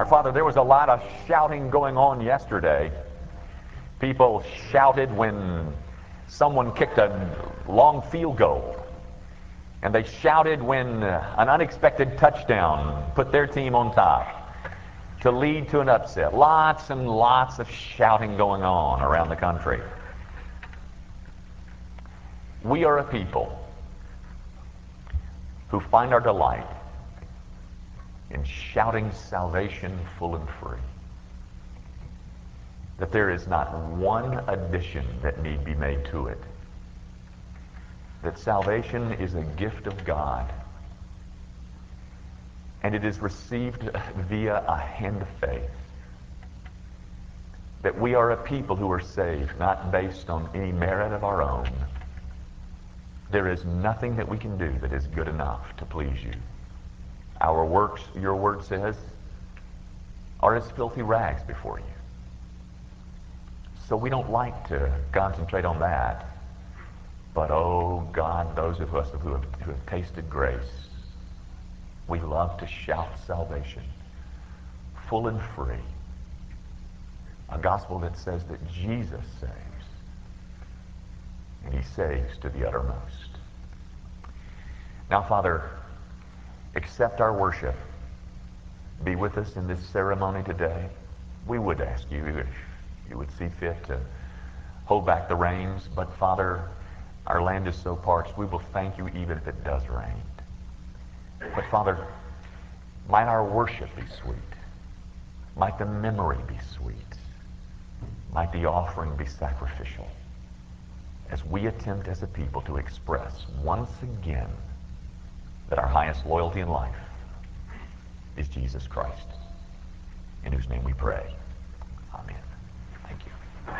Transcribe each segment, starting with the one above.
Our Father, there was a lot of shouting going on yesterday. People shouted when someone kicked a long field goal. And they shouted when an unexpected touchdown put their team on top to lead to an upset. Lots and lots of shouting going on around the country. We are a people who find our delight in shouting salvation full and free. That there is not one addition that need be made to it. That salvation is a gift of God and it is received via a hand of faith. That we are a people who are saved, not based on any merit of our own. There is nothing that we can do that is good enough to please you. Our works, your word says, are as filthy rags before you. So we don't like to concentrate on that. But oh God, those of us who have, who have tasted grace, we love to shout salvation, full and free. A gospel that says that Jesus saves, and he saves to the uttermost. Now, Father, accept our worship. Be with us in this ceremony today. We would ask you if you would see fit to hold back the rains, but Father, our land is so parched, we will thank you even if it does rain. But Father, might our worship be sweet. Might the memory be sweet. Might the offering be sacrificial. As we attempt as a people to express once again that our highest loyalty in life is Jesus Christ, in whose name we pray. Amen. Thank you.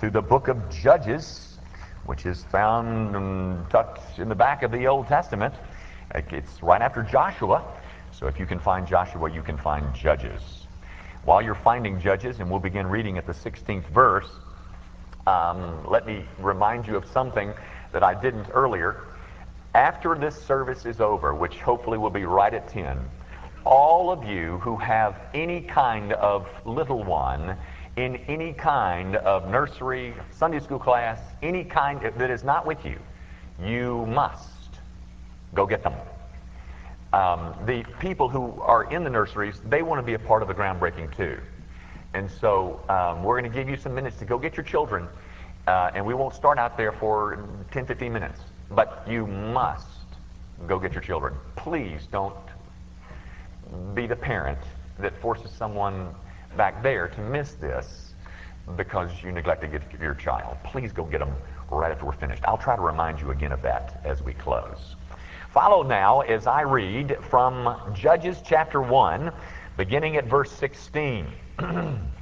To the book of Judges, which is found tucked in the back of the Old Testament. It's right after Joshua. So if you can find Joshua, you can find Judges. While you're finding Judges, and we'll begin reading at the 16th verse, um, let me remind you of something that I didn't earlier. After this service is over, which hopefully will be right at 10, all of you who have any kind of little one in any kind of nursery, Sunday school class, any kind that is not with you, you must Go get them. Um, the people who are in the nurseries, they want to be a part of the groundbreaking too. And so um, we're going to give you some minutes to go get your children. Uh, and we won't start out there for 10, 15 minutes. But you must go get your children. Please don't be the parent that forces someone back there to miss this because you neglect to get your child. Please go get them right after we're finished. I'll try to remind you again of that as we close. Follow now as I read from Judges chapter 1, beginning at verse 16.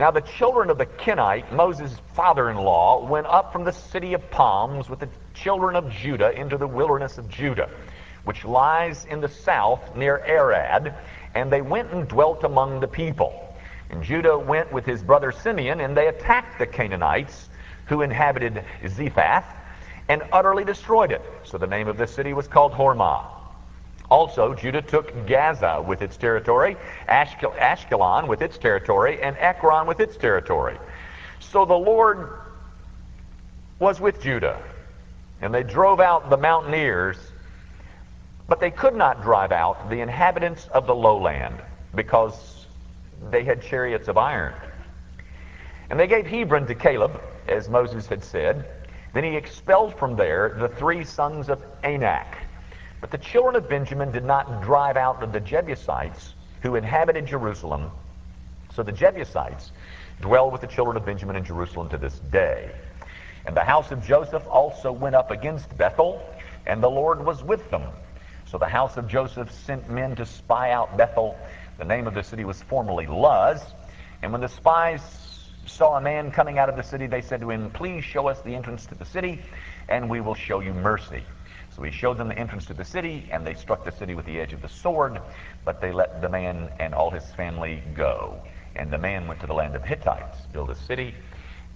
now the children of the Kenite, Moses' father-in-law, went up from the city of palms with the children of Judah into the wilderness of Judah, which lies in the south near Arad, and they went and dwelt among the people. And Judah went with his brother Simeon, and they attacked the Canaanites who inhabited Zephath and utterly destroyed it. So the name of this city was called Hormah. Also, Judah took Gaza with its territory, Ashkelon with its territory, and Ekron with its territory. So the Lord was with Judah, and they drove out the mountaineers, but they could not drive out the inhabitants of the lowland because they had chariots of iron. And they gave Hebron to Caleb, as Moses had said. Then he expelled from there the three sons of Anak. But the children of Benjamin did not drive out the Jebusites who inhabited Jerusalem. So the Jebusites dwell with the children of Benjamin in Jerusalem to this day. And the house of Joseph also went up against Bethel, and the Lord was with them. So the house of Joseph sent men to spy out Bethel. The name of the city was formerly Luz. And when the spies saw a man coming out of the city, they said to him, Please show us the entrance to the city, and we will show you mercy. So he showed them the entrance to the city, and they struck the city with the edge of the sword, but they let the man and all his family go. And the man went to the land of Hittites, built a city,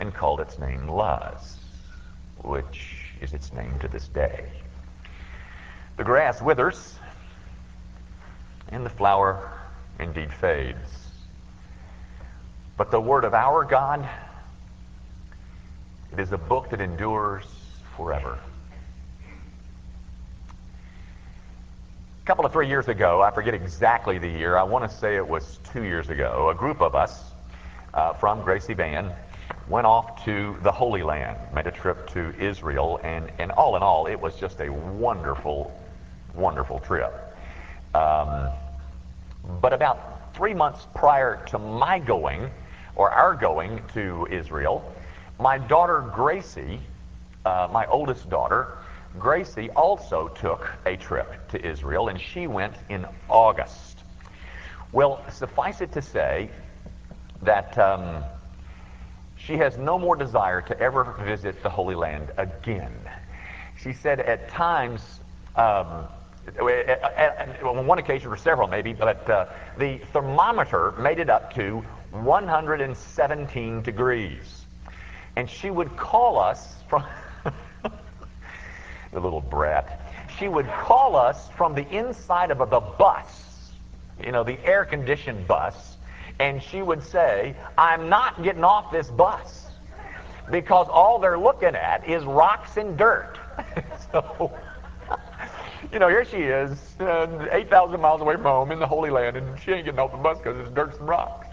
and called its name Luz, which is its name to this day. The grass withers, and the flower indeed fades. But the Word of our God, it is a book that endures forever. A couple of three years ago, I forget exactly the year, I want to say it was two years ago, a group of us uh, from Gracie Van went off to the Holy Land, made a trip to Israel, and, and all in all, it was just a wonderful, wonderful trip. Um, but about three months prior to my going, or our going to Israel, my daughter Gracie, uh, my oldest daughter, Gracie also took a trip to Israel, and she went in August. Well, suffice it to say that um, she has no more desire to ever visit the Holy Land again. She said at times, um, on one occasion or several maybe, but uh, the thermometer made it up to 117 degrees. And she would call us from. the little brat. She would call us from the inside of the bus, you know, the air conditioned bus, and she would say, I'm not getting off this bus because all they're looking at is rocks and dirt. so, you know, here she is, uh, 8,000 miles away from home in the Holy Land, and she ain't getting off the bus because it's dirt and rocks.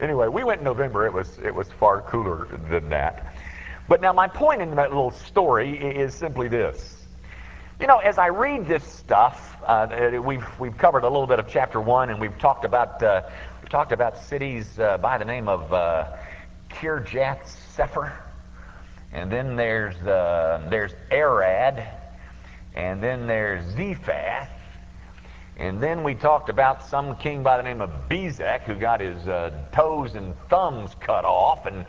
Anyway, we went in November. It was it was far cooler than that. But now my point in that little story is simply this. You know, as I read this stuff, uh, we've we've covered a little bit of chapter one, and we've talked about uh, we've talked about cities uh, by the name of uh, Kirjath Sepher, and then there's uh, there's Arad, and then there's Zephath, and then we talked about some king by the name of Bezek who got his uh, toes and thumbs cut off, and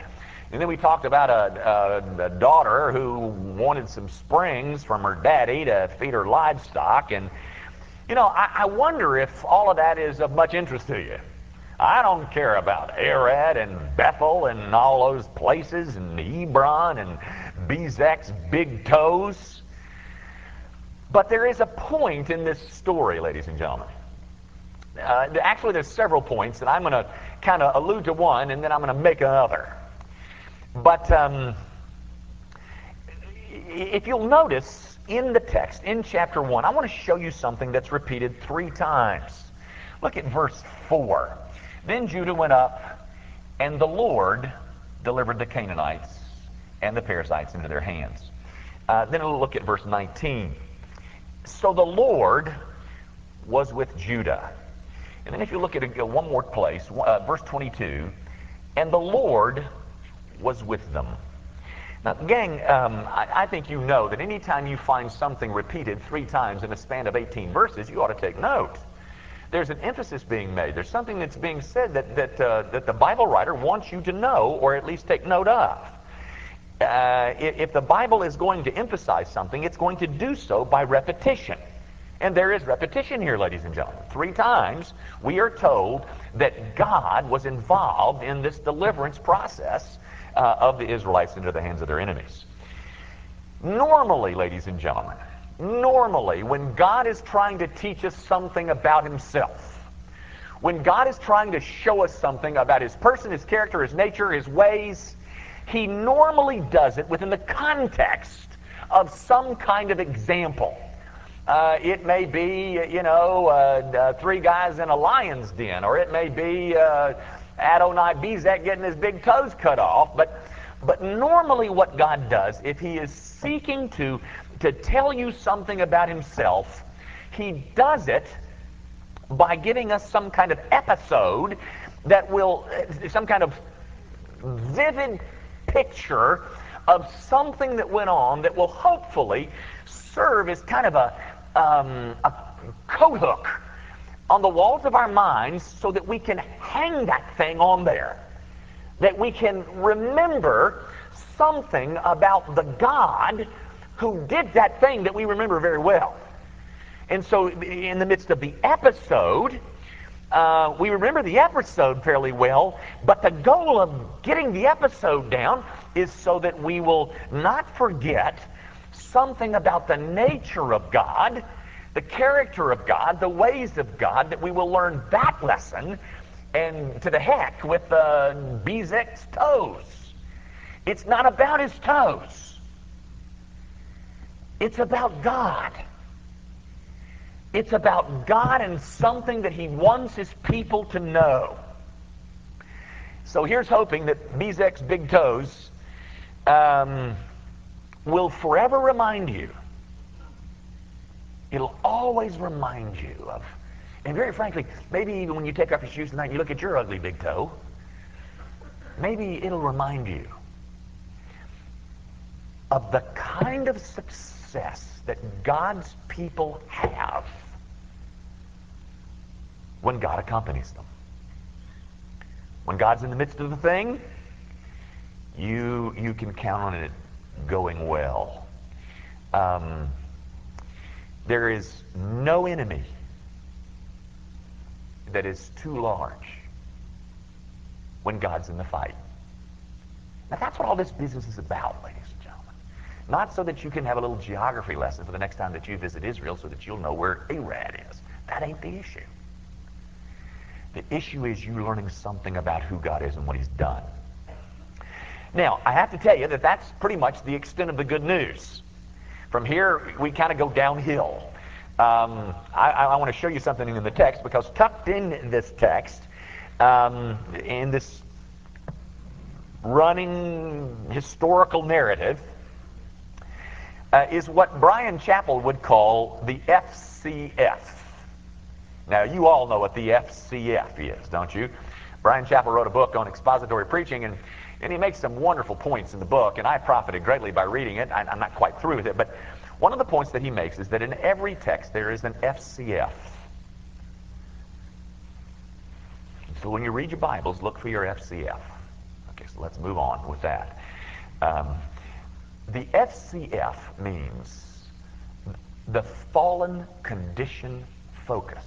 and then we talked about a, a, a, daughter who wanted some springs from her daddy to feed her livestock. And, you know, I, I wonder if all of that is of much interest to you. I don't care about Arad and Bethel and all those places and Hebron and Bezek's big toes. But there is a point in this story, ladies and gentlemen. Uh, actually, there's several points, and I'm going to kind of allude to one, and then I'm going to make another. But um, if you'll notice in the text, in chapter 1, I want to show you something that's repeated three times. Look at verse 4. Then Judah went up, and the Lord delivered the Canaanites and the Perizzites into their hands. Uh, then we'll look at verse 19. So the Lord was with Judah. And then if you look at it, one more place, uh, verse 22, and the Lord was with them. Now, gang, um, I, I, think you know that anytime you find something repeated three times in a span of 18 verses, you ought to take note. There's an emphasis being made. There's something that's being said that, that, uh, that the Bible writer wants you to know or at least take note of. Uh, if the Bible is going to emphasize something, it's going to do so by repetition. And there is repetition here, ladies and gentlemen. Three times we are told that God was involved in this deliverance process uh, of the Israelites into the hands of their enemies. Normally, ladies and gentlemen, normally when God is trying to teach us something about himself, when God is trying to show us something about his person, his character, his nature, his ways, he normally does it within the context of some kind of example. Uh, it may be, you know, uh, uh, three guys in a lion's den, or it may be uh, Adoni-Bezek getting his big toes cut off. But, but normally, what God does, if He is seeking to, to tell you something about Himself, He does it by giving us some kind of episode that will, some kind of vivid picture of something that went on that will hopefully serve as kind of a, um, a coat hook on the walls of our minds so that we can hang that thing on there. That we can remember something about the God who did that thing that we remember very well. And so, in the midst of the episode, uh, we remember the episode fairly well, but the goal of getting the episode down is so that we will not forget something about the nature of God the character of God, the ways of God, that we will learn that lesson, and to the heck with uh, Bezek's toes. It's not about his toes. It's about God. It's about God and something that he wants his people to know. So here's hoping that Bezek's big toes um, will forever remind you. It'll always remind you of, and very frankly, maybe even when you take off your shoes tonight and you look at your ugly big toe, maybe it'll remind you of the kind of success that God's people have when God accompanies them. When God's in the midst of the thing, you you can count on it going well. Um, there is no enemy that is too large when God's in the fight. Now that's what all this business is about, ladies and gentlemen. Not so that you can have a little geography lesson for the next time that you visit Israel so that you'll know where Arad is. That ain't the issue. The issue is you learning something about who God is and what He's done. Now, I have to tell you that that's pretty much the extent of the good news. From here, we kind of go downhill. Um, I, I want to show you something in the text because tucked in this text, um, in this running historical narrative, uh, is what Bryan Chapell would call the FCF. Now, you all know what the FCF is, don't you? Bryan Chapell wrote a book on expository preaching, and, and he makes some wonderful points in the book, and I profited greatly by reading it. I, I'm not quite through with it, but one of the points that he makes is that in every text there is an FCF. So when you read your Bibles, look for your FCF. Okay, so let's move on with that. Um, the FCF means the fallen condition focus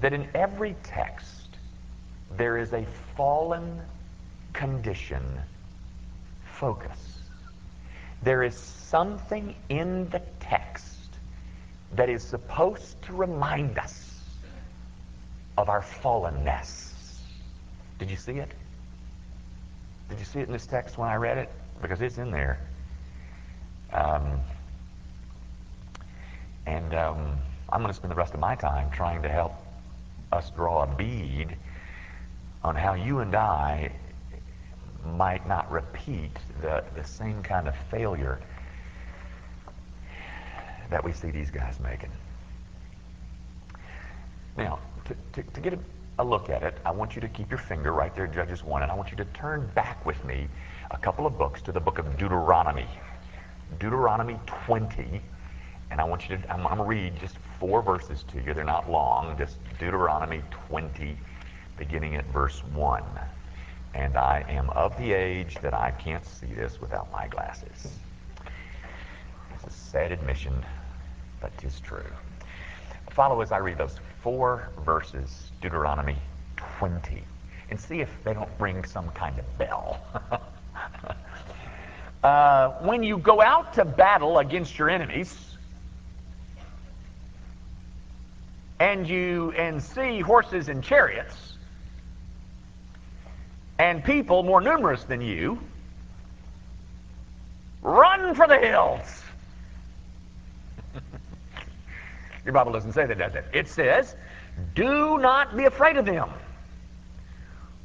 that in every text there is a fallen condition focus. There is something in the text that is supposed to remind us of our fallenness. Did you see it? Did you see it in this text when I read it? Because it's in there. Um, and um, I'm going to spend the rest of my time trying to help us draw a bead on how you and I might not repeat the, the same kind of failure that we see these guys making. Now, to, to, to get a, a, look at it, I want you to keep your finger right there, Judges 1, and I want you to turn back with me a couple of books to the book of Deuteronomy. Deuteronomy 20, and I want you to, I'm, I'm going to read just four verses to you. They're not long, just Deuteronomy 20, beginning at verse 1. And I am of the age that I can't see this without my glasses. It's a sad admission, but tis true. Follow as I read those four verses, Deuteronomy 20, and see if they don't ring some kind of bell. uh, when you go out to battle against your enemies, and you and see horses and chariots and people more numerous than you, run for the hills. Your Bible doesn't say that, does it? It says, do not be afraid of them.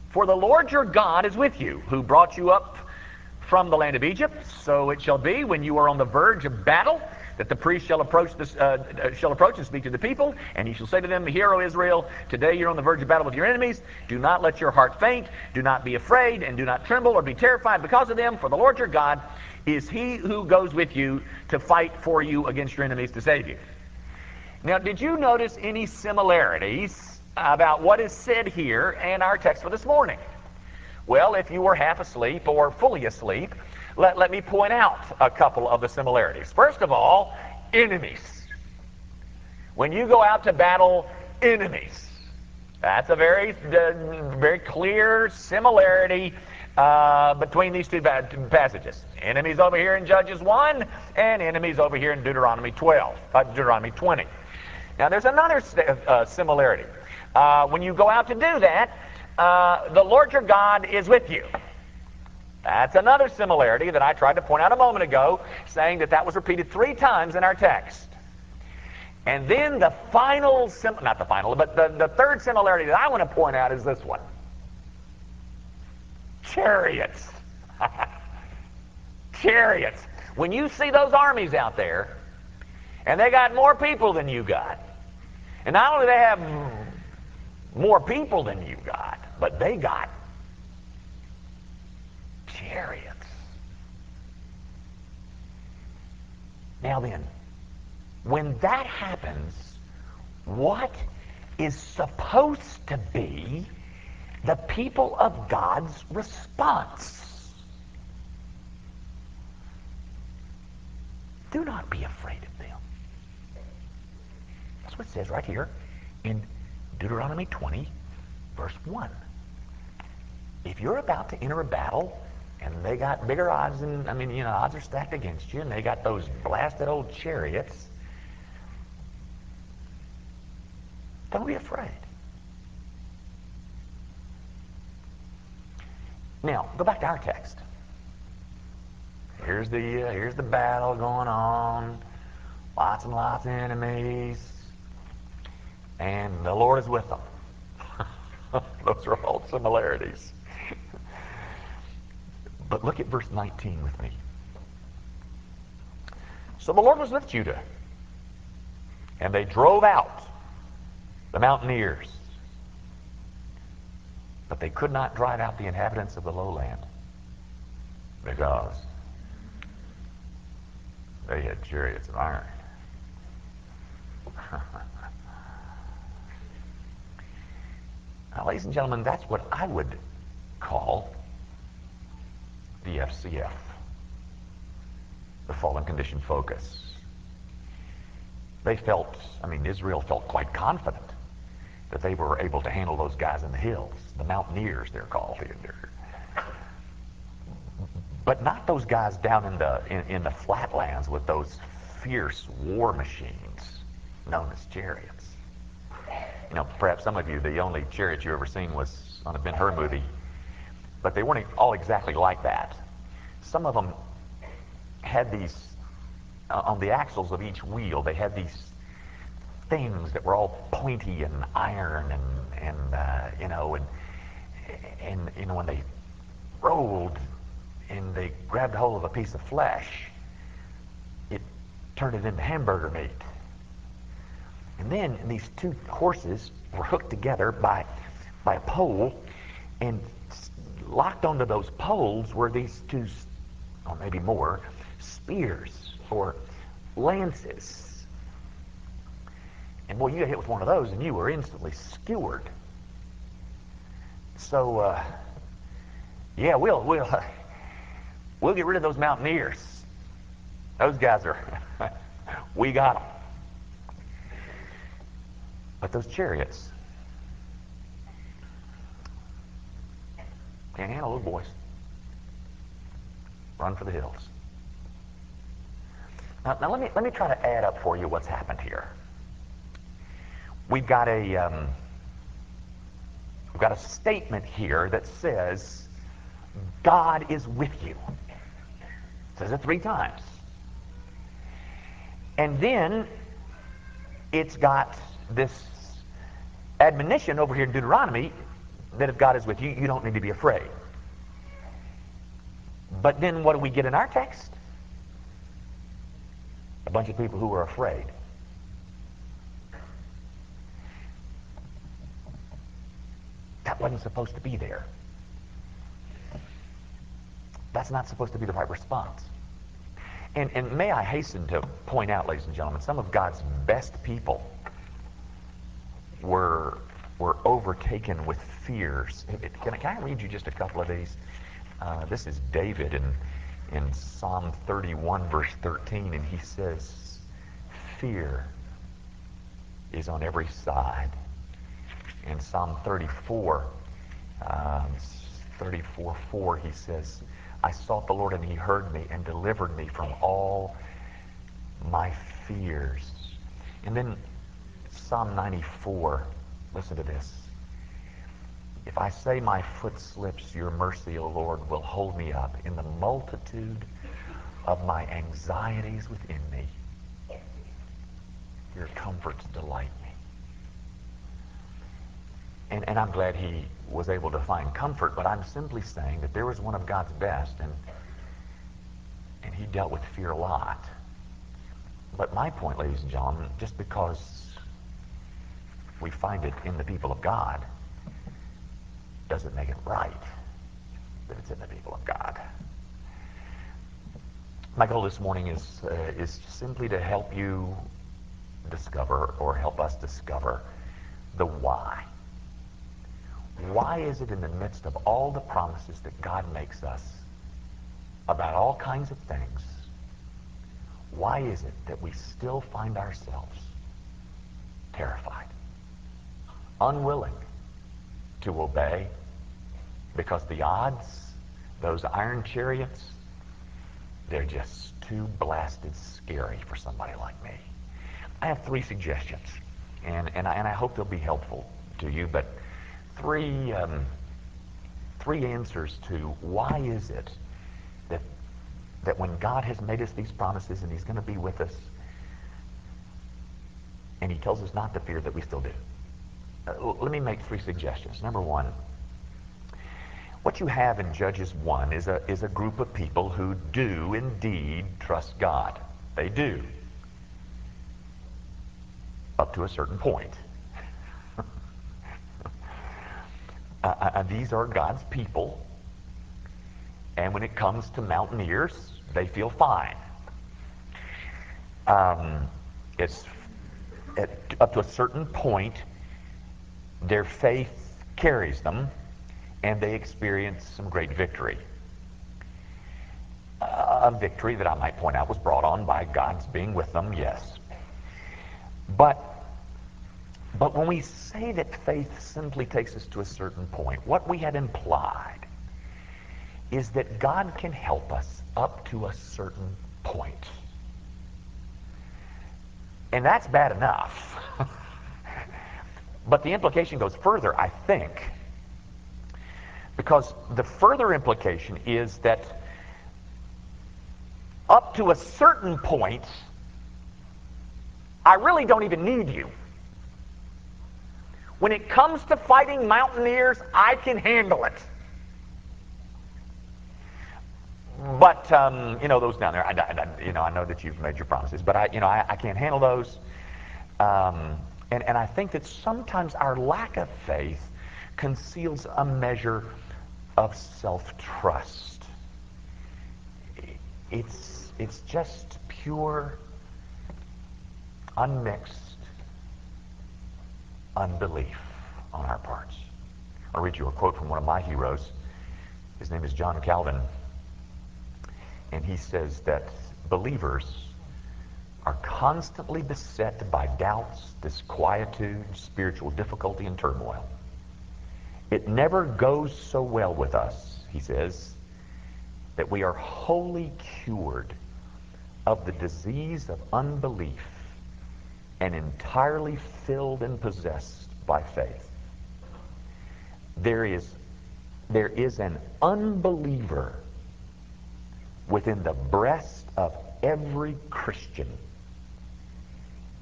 For the Lord your God is with you, who brought you up from the land of Egypt. So it shall be when you are on the verge of battle that the priest shall approach this, uh, uh, shall approach and speak to the people, and he shall say to them, Hear, O Israel, today you're on the verge of battle with your enemies. Do not let your heart faint. Do not be afraid, and do not tremble or be terrified because of them. For the Lord your God is he who goes with you to fight for you against your enemies to save you. Now, did you notice any similarities about what is said here in our text for this morning? Well, if you were half asleep or fully asleep, let, let me point out a couple of the similarities. First of all, enemies. When you go out to battle enemies, that's a very, uh, very clear similarity uh, between these two passages. Enemies over here in Judges 1 and enemies over here in Deuteronomy 12, uh, Deuteronomy 20. Now there's another uh, similarity. Uh, when you go out to do that, uh, the Lord your God is with you. That's another similarity that I tried to point out a moment ago, saying that that was repeated three times in our text. And then the final, sim- not the final, but the, the third similarity that I want to point out is this one chariots. chariots. When you see those armies out there, and they got more people than you got, and not only they have more people than you got, but they got chariots. Now then, when that happens, what is supposed to be the people of God's response? Do not be afraid of them. That's what it says right here in Deuteronomy 20, verse 1. If you're about to enter a battle and they got bigger odds than, I mean, you know, odds are stacked against you, and they got those blasted old chariots. Don't be afraid. Now, go back to our text. Here's the uh, here's the battle going on. Lots and lots of enemies, and the Lord is with them. Those are all similarities. But look at verse 19 with me. So the Lord was with Judah, and they drove out the mountaineers. But they could not drive out the inhabitants of the lowland because they had chariots of iron. now, ladies and gentlemen, that's what I would call the FCF, the fallen condition focus. They felt, I mean, Israel felt quite confident that they were able to handle those guys in the hills, the mountaineers, they're called. Here. But not those guys down in the in, in the flatlands with those fierce war machines known as chariots. You know, perhaps some of you, the only chariot you ever seen was on a Ben Hur movie but they weren't all exactly like that. Some of them had these, uh, on the axles of each wheel, they had these things that were all pointy and iron and, and uh, you know, and, and, you know, when they rolled and they grabbed hold of a piece of flesh, it turned it into hamburger meat. And then these two horses were hooked together by, by a pole, and locked onto those poles were these two, or maybe more, spears or lances. And boy, you got hit with one of those and you were instantly skewered. So, uh, yeah, we'll, we'll, uh, we'll get rid of those mountaineers. Those guys are, we got them. But those chariots, Can't handle those boys. Run for the hills. Now, now let me let me try to add up for you what's happened here. We've got a um, we've got a statement here that says God is with you. It says it three times. And then it's got this admonition over here in Deuteronomy that if God is with you, you don't need to be afraid. But then what do we get in our text? A bunch of people who are afraid. That wasn't supposed to be there. That's not supposed to be the right response. And, and may I hasten to point out, ladies and gentlemen, some of God's best people were were overtaken with fears. Can I, can I read you just a couple of these? Uh, this is David in, in Psalm 31, verse 13, and he says, Fear is on every side. In Psalm 34, um, 34 4, he says, I sought the Lord and he heard me and delivered me from all my fears. And then Psalm 94, listen to this. If I say my foot slips, your mercy, O Lord, will hold me up in the multitude of my anxieties within me. Your comforts delight me. And, and I'm glad he was able to find comfort, but I'm simply saying that there was one of God's best, and, and he dealt with fear a lot. But my point, ladies and gentlemen, just because we find it in the people of God doesn't make it right that it's in the people of God. My goal this morning is, uh, is simply to help you discover or help us discover the why. Why is it in the midst of all the promises that God makes us about all kinds of things, why is it that we still find ourselves terrified, unwilling to obey because the odds, those iron chariots, they're just too blasted scary for somebody like me. I have three suggestions, and, and, I, and I hope they'll be helpful to you, but three, um, three answers to why is it that, that when God has made us these promises and he's going to be with us, and he tells us not to fear that we still do. Uh, let me make three suggestions. Number one, what you have in Judges 1 is a, is a group of people who do indeed trust God. They do. Up to a certain point. uh, uh, these are God's people. And when it comes to mountaineers, they feel fine. Um, it's at, up to a certain point, their faith carries them and they experience some great victory. A victory that I might point out was brought on by God's being with them, yes. But, but when we say that faith simply takes us to a certain point, what we had implied is that God can help us up to a certain point. And that's bad enough. but the implication goes further, I think. Because the further implication is that up to a certain point, I really don't even need you. When it comes to fighting mountaineers, I can handle it. But um, you know those down there. I, I, you know I know that you've made your promises, but I you know I, I can't handle those. Um, and and I think that sometimes our lack of faith conceals a measure of self-trust. It's, it's just pure, unmixed unbelief on our parts. I'll read you a quote from one of my heroes. His name is John Calvin. And he says that believers are constantly beset by doubts, disquietude, spiritual difficulty, and turmoil. It never goes so well with us, he says, that we are wholly cured of the disease of unbelief and entirely filled and possessed by faith. There is, there is an unbeliever within the breast of every Christian.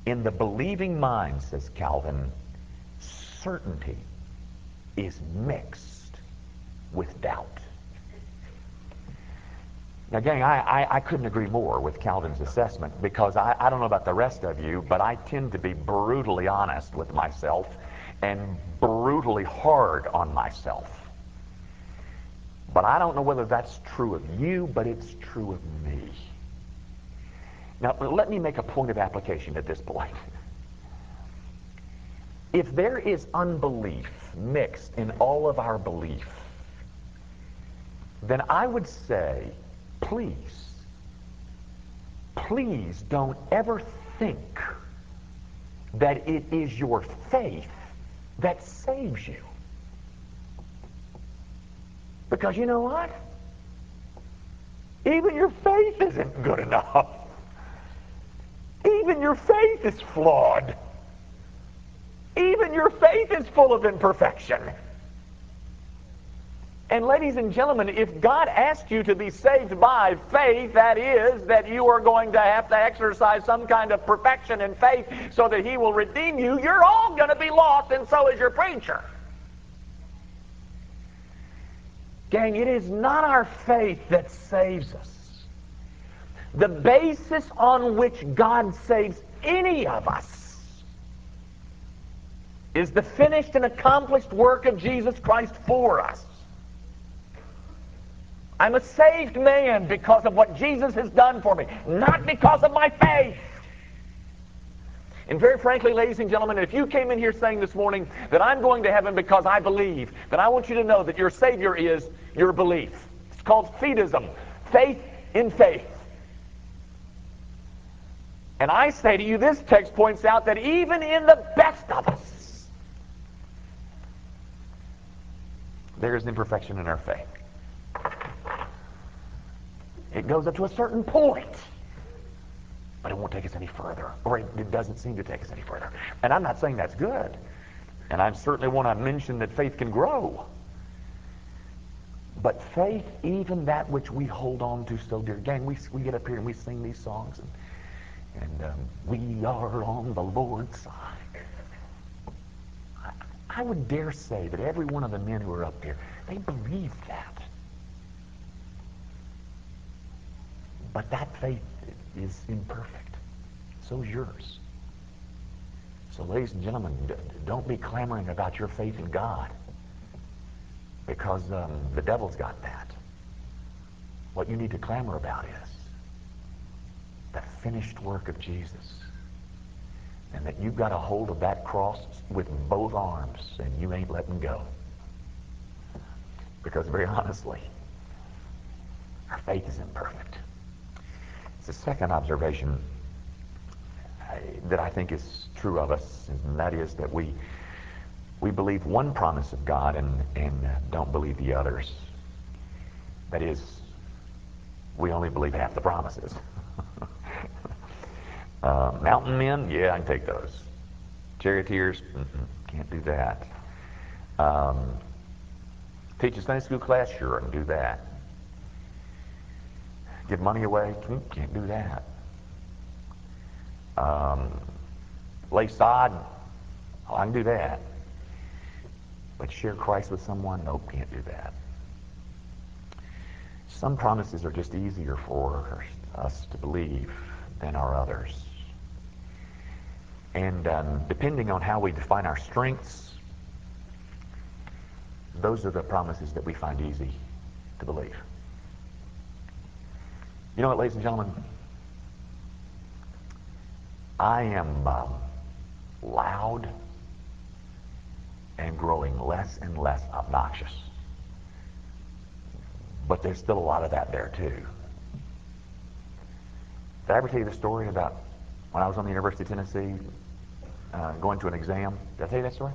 In the believing mind, says Calvin, certainty is mixed with doubt. Now, gang, I, I, I, couldn't agree more with Calvin's assessment because I, I don't know about the rest of you, but I tend to be brutally honest with myself and brutally hard on myself. But I don't know whether that's true of you, but it's true of me. Now, let me make a point of application at this point. If there is unbelief mixed in all of our belief, then I would say, please, please don't ever think that it is your faith that saves you. Because you know what? Even your faith isn't good enough. Even your faith is flawed. Even your faith is full of imperfection. And ladies and gentlemen, if God asked you to be saved by faith, that is, that you are going to have to exercise some kind of perfection in faith so that He will redeem you, you're all going to be lost, and so is your preacher. Gang, it is not our faith that saves us. The basis on which God saves any of us is the finished and accomplished work of Jesus Christ for us. I'm a saved man because of what Jesus has done for me, not because of my faith. And very frankly, ladies and gentlemen, if you came in here saying this morning that I'm going to heaven because I believe, then I want you to know that your Savior is your belief. It's called fideism, faith in faith. And I say to you, this text points out that even in the best of us, there is imperfection in our faith. It goes up to a certain point, but it won't take us any further, or it, doesn't seem to take us any further. And I'm not saying that's good. And I certainly want to mention that faith can grow. But faith, even that which we hold on to so dear. Gang, we, we get up here and we sing these songs, and, and um, we are on the Lord's side. I, I would dare say that every one of the men who are up there, they believe that. But that faith is imperfect. So is yours. So, ladies and gentlemen, don't be clamoring about your faith in God because um, the devil's got that. What you need to clamor about is the finished work of Jesus. And that you've got a hold of that cross with both arms and you ain't letting go. Because very honestly, our faith is imperfect. It's the second observation uh, that I think is true of us, and that is that we we believe one promise of God and, and don't believe the others. That is, we only believe half the promises. Uh, mountain men, yeah, I can take those. Charioteers, can't do that. Um, teach a Sunday school class, sure, I can do that. Give money away? Can't do that. Um, lay sod? Oh, I can do that. But share Christ with someone? Nope, can't do that. Some promises are just easier for us to believe than are others. And um, depending on how we define our strengths, those are the promises that we find easy to believe. You know what, ladies and gentlemen? I am um, loud and growing less and less obnoxious. But there's still a lot of that there, too. Did I ever tell you the story about when I was on the University of Tennessee uh, going to an exam? Did I tell you that story?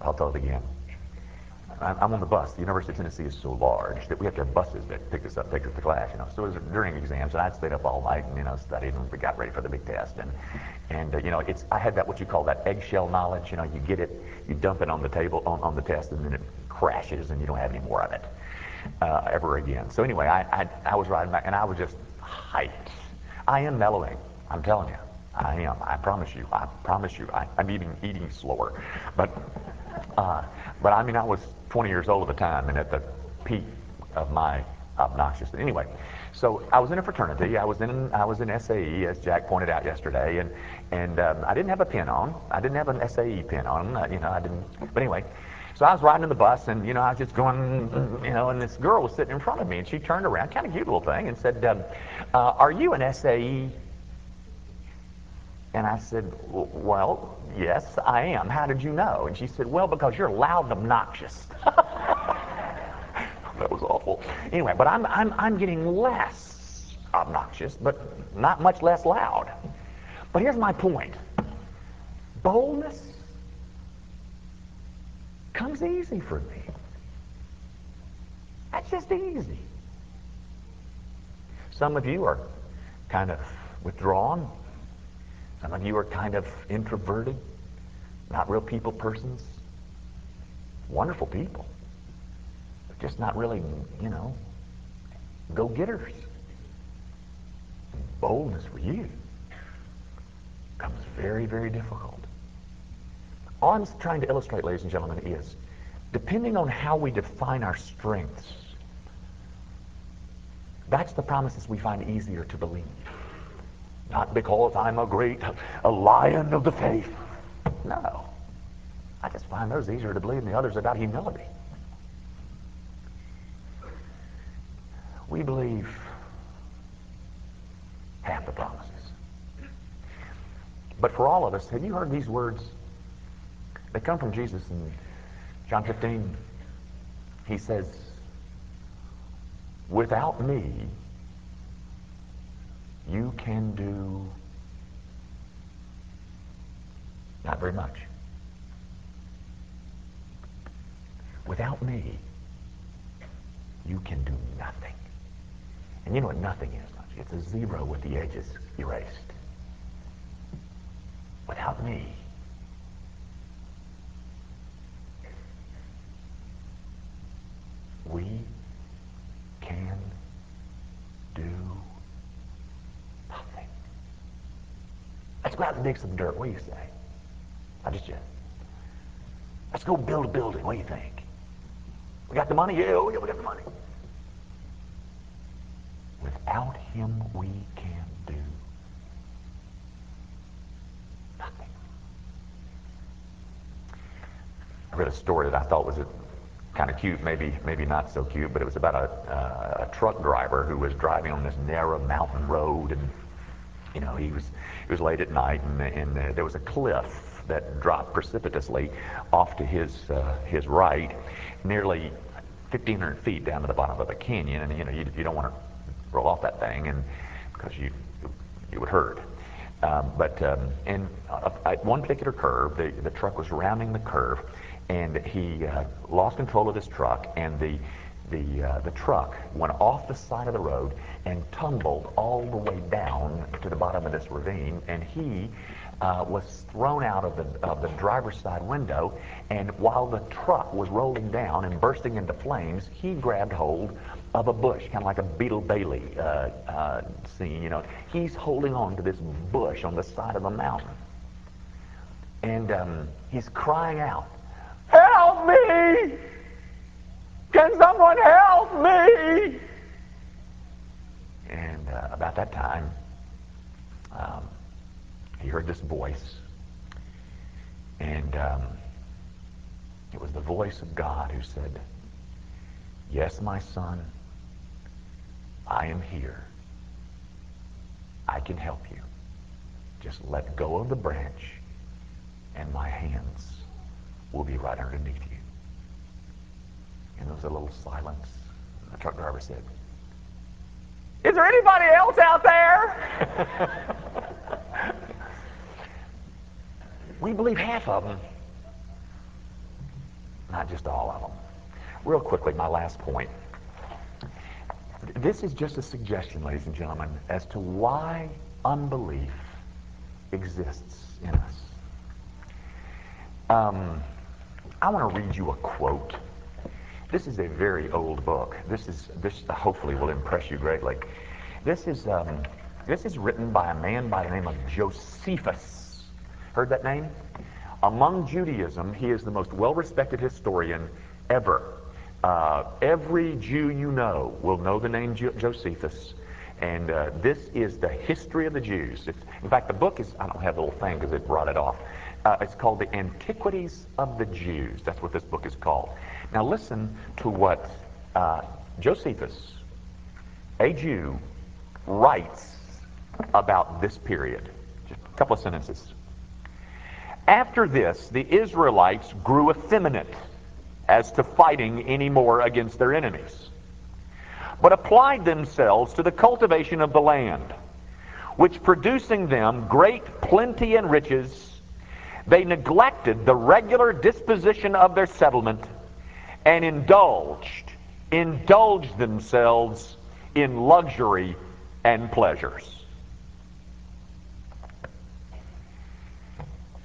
I'll tell it again. I'm on the bus. The University of Tennessee is so large that we have to have buses that pick us up, take us to class. You know, so it was during exams, and I stayed up all night and you know studied and we got ready for the big test. And and uh, you know, it's I had that what you call that eggshell knowledge. You know, you get it, you dump it on the table on, on the test, and then it crashes, and you don't have any more of it uh, ever again. So anyway, I, I I was riding back, and I was just hyped. I am mellowing. I'm telling you, I am. I promise you. I promise you. I, I'm eating eating slower, but. Uh, but I mean, I was 20 years old at the time and at the peak of my obnoxiousness. Anyway, so I was in a fraternity. I was in I was in SAE, as Jack pointed out yesterday, and and um, I didn't have a pin on. I didn't have an SAE pin on. Uh, you know, I didn't. But anyway, so I was riding in the bus, and you know, I was just going, you know, and this girl was sitting in front of me, and she turned around, kind of cute little thing, and said, um, uh, "Are you an SAE?" And I said, Well, yes, I am. How did you know? And she said, Well, because you're loud and obnoxious. that was awful. Anyway, but I'm, I'm, I'm getting less obnoxious, but not much less loud. But here's my point boldness comes easy for me. That's just easy. Some of you are kind of withdrawn. Some of you are kind of introverted, not real people persons. Wonderful people, but just not really, you know, go-getters. Boldness for you becomes very, very difficult. All I'm trying to illustrate, ladies and gentlemen, is depending on how we define our strengths, that's the promises we find easier to believe. Not because I'm a great, a lion of the faith. No. I just find those easier to believe than the others about humility. We believe half the promises. But for all of us, have you heard these words? They come from Jesus in John 15. He says, Without me, you can do not very much. Without me, you can do nothing. And you know what nothing is? It's a zero with the edges erased. Without me, we can do nothing. Let's go out and dig some dirt. What do you say? I just yet. Let's go build a building. What do you think? We got the money? Yeah, oh, yeah, we got the money. Without him, we can do nothing. I read a story that I thought was kind of cute, maybe maybe not so cute, but it was about a, uh, a truck driver who was driving on this narrow mountain road, and you know he was it was late at night, and, and uh, there was a cliff that dropped precipitously off to his uh, his right, nearly 1,500 feet down to the bottom of a canyon, and you know you, you don't want to roll off that thing, and because you you would hurt. Um, but um, and uh, at one particular curve, the, the truck was rounding the curve, and he uh, lost control of his truck, and the the uh, the truck went off the side of the road and tumbled all the way down to the bottom of this ravine, and he uh, was thrown out of the of the driver's side window, and while the truck was rolling down and bursting into flames, he grabbed hold of a bush, kind of like a Beetle Bailey uh, uh, scene. You know, he's holding on to this bush on the side of the mountain, and um, he's crying out, "Help me! Can someone help me?" And uh, about that time, um, he heard this voice, and um, it was the voice of God who said, "Yes, my son." I am here. I can help you. Just let go of the branch, and my hands will be right underneath you. And there was a little silence. The truck driver said, Is there anybody else out there? we believe half of them, not just all of them. Real quickly, my last point. This is just a suggestion, ladies and gentlemen, as to why unbelief exists in us. Um, I want to read you a quote. This is a very old book. This is this hopefully will impress you greatly. This is um, this is written by a man by the name of Josephus. Heard that name? Among Judaism, he is the most well-respected historian ever. Uh, every Jew you know will know the name jo- Josephus. And uh, this is the history of the Jews. It's, in fact, the book is, I don't have the little thing because it brought it off. Uh, it's called The Antiquities of the Jews. That's what this book is called. Now, listen to what uh, Josephus, a Jew, writes about this period. Just a couple of sentences. After this, the Israelites grew effeminate as to fighting any more against their enemies, but applied themselves to the cultivation of the land, which producing them great plenty and riches, they neglected the regular disposition of their settlement and indulged indulged themselves in luxury and pleasures.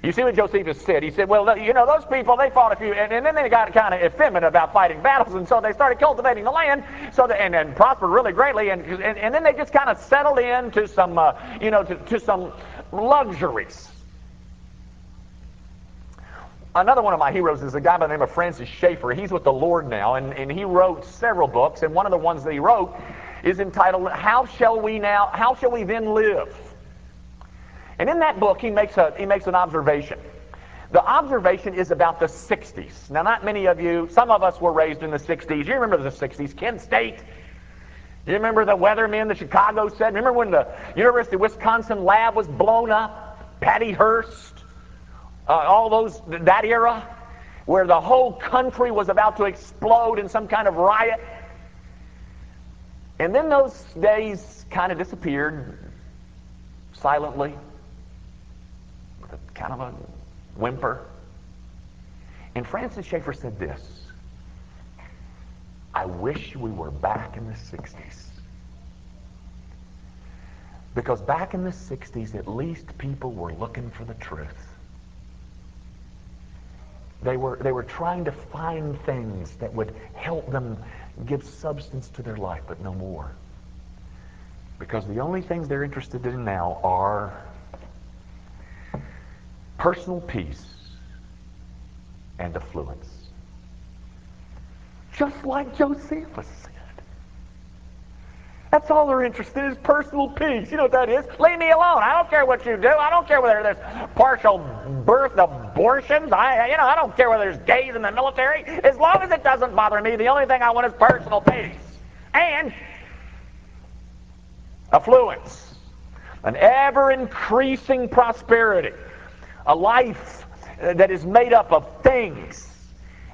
You see what Josephus said? He said, well, you know, those people, they fought a few, and, and then they got kind of effeminate about fighting battles, and so they started cultivating the land, so that, and, and prospered really greatly, and, and, and then they just kind of settled into some, uh, you know, to, to some luxuries. Another one of my heroes is a guy by the name of Francis Schaeffer. He's with the Lord now, and, and he wrote several books, and one of the ones that he wrote is entitled, How Shall We Now, How Shall We Then Live? And in that book, he makes, a, he makes an observation. The observation is about the 60s. Now, not many of you, some of us were raised in the 60s. You remember the 60s, Kent State. You remember the weathermen, the Chicago Seven. Remember when the University of Wisconsin lab was blown up? Patty Hearst, uh, all those, that era, where the whole country was about to explode in some kind of riot. And then those days kind of disappeared silently with a kind of a whimper. And Francis Schaeffer said this I wish we were back in the 60s. Because back in the 60s, at least people were looking for the truth. They were, they were trying to find things that would help them give substance to their life, but no more. Because the only things they're interested in now are personal peace and affluence. Just like Josephus said. That's all they're interested in is personal peace. You know what that is? Leave me alone. I don't care what you do. I don't care whether there's partial birth abortions. I, you know, I don't care whether there's gays in the military. As long as it doesn't bother me, the only thing I want is personal peace and affluence, an ever increasing prosperity a life that is made up of things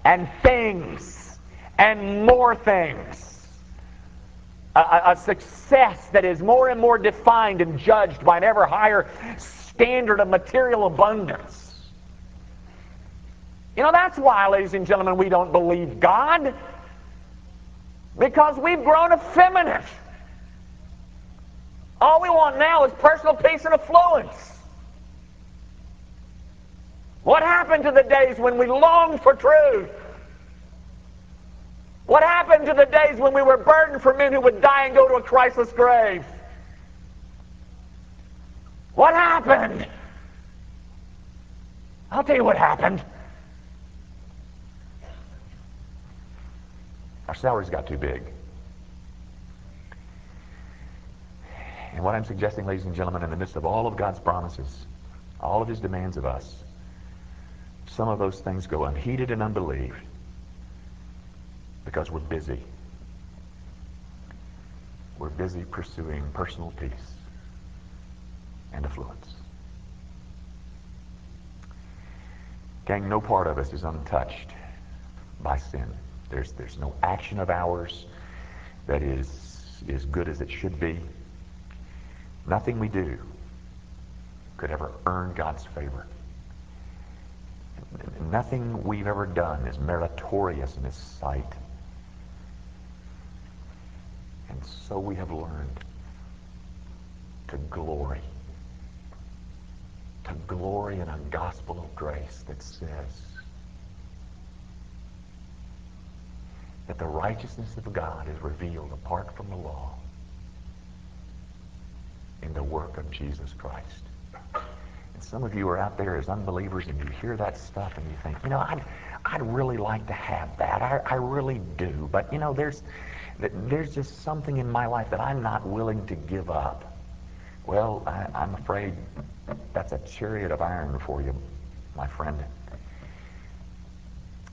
and things and more things. A, a, success that is more and more defined and judged by an ever higher standard of material abundance. You know, that's why, ladies and gentlemen, we don't believe God. Because we've grown effeminate. All we want now is personal peace and affluence. What happened to the days when we longed for truth? What happened to the days when we were burdened for men who would die and go to a Christless grave? What happened? I'll tell you what happened. Our salaries got too big. And what I'm suggesting, ladies and gentlemen, in the midst of all of God's promises, all of his demands of us, some of those things go unheeded and unbelieved because we're busy. We're busy pursuing personal peace and affluence. Gang, no part of us is untouched by sin. There's, there's no action of ours that is as good as it should be. Nothing we do could ever earn God's favor. Nothing we've ever done is meritorious in His sight. And so we have learned to glory. To glory in a gospel of grace that says that the righteousness of God is revealed apart from the law in the work of Jesus Christ. And some of you are out there as unbelievers and you hear that stuff and you think, you know, I'd, I'd really like to have that. I, I really do. But, you know, there's, there's just something in my life that I'm not willing to give up. Well, I, I'm afraid that's a chariot of iron for you, my friend.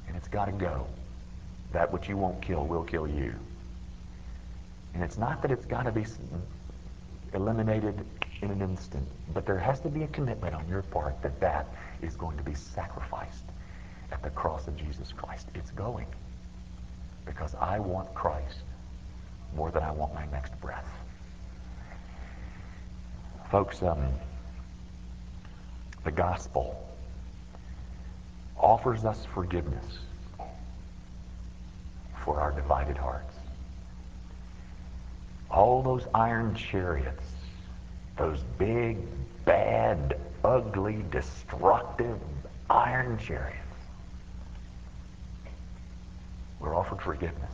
And it's got to go. That which you won't kill will kill you. And it's not that it's got to be eliminated in an instant. But there has to be a commitment on your part that that is going to be sacrificed at the cross of Jesus Christ. It's going because I want Christ more than I want my next breath. Folks, um, the gospel offers us forgiveness for our divided hearts. All those iron chariots, those big, bad, ugly, destructive iron chariots, we're offered forgiveness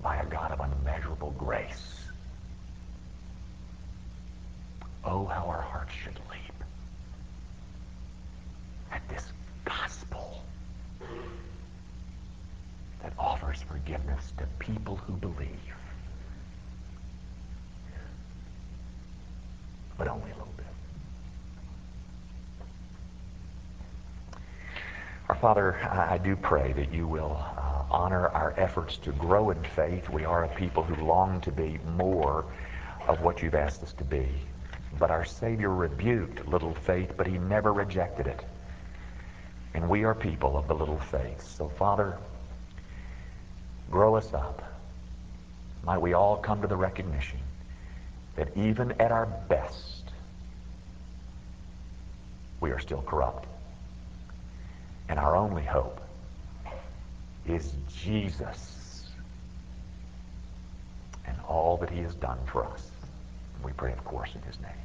by a God of unmeasurable grace. Oh, how our hearts should leap at this gospel that offers forgiveness to people who believe. But only a little bit. Our Father, I do pray that you will uh, honor our efforts to grow in faith. We are a people who long to be more of what you've asked us to be. But our Savior rebuked little faith, but he never rejected it. And we are people of the little faith. So, Father, grow us up. Might we all come to the recognition that even at our best, we are still corrupt. And our only hope is Jesus and all that he has done for us. We pray, of course, in his name.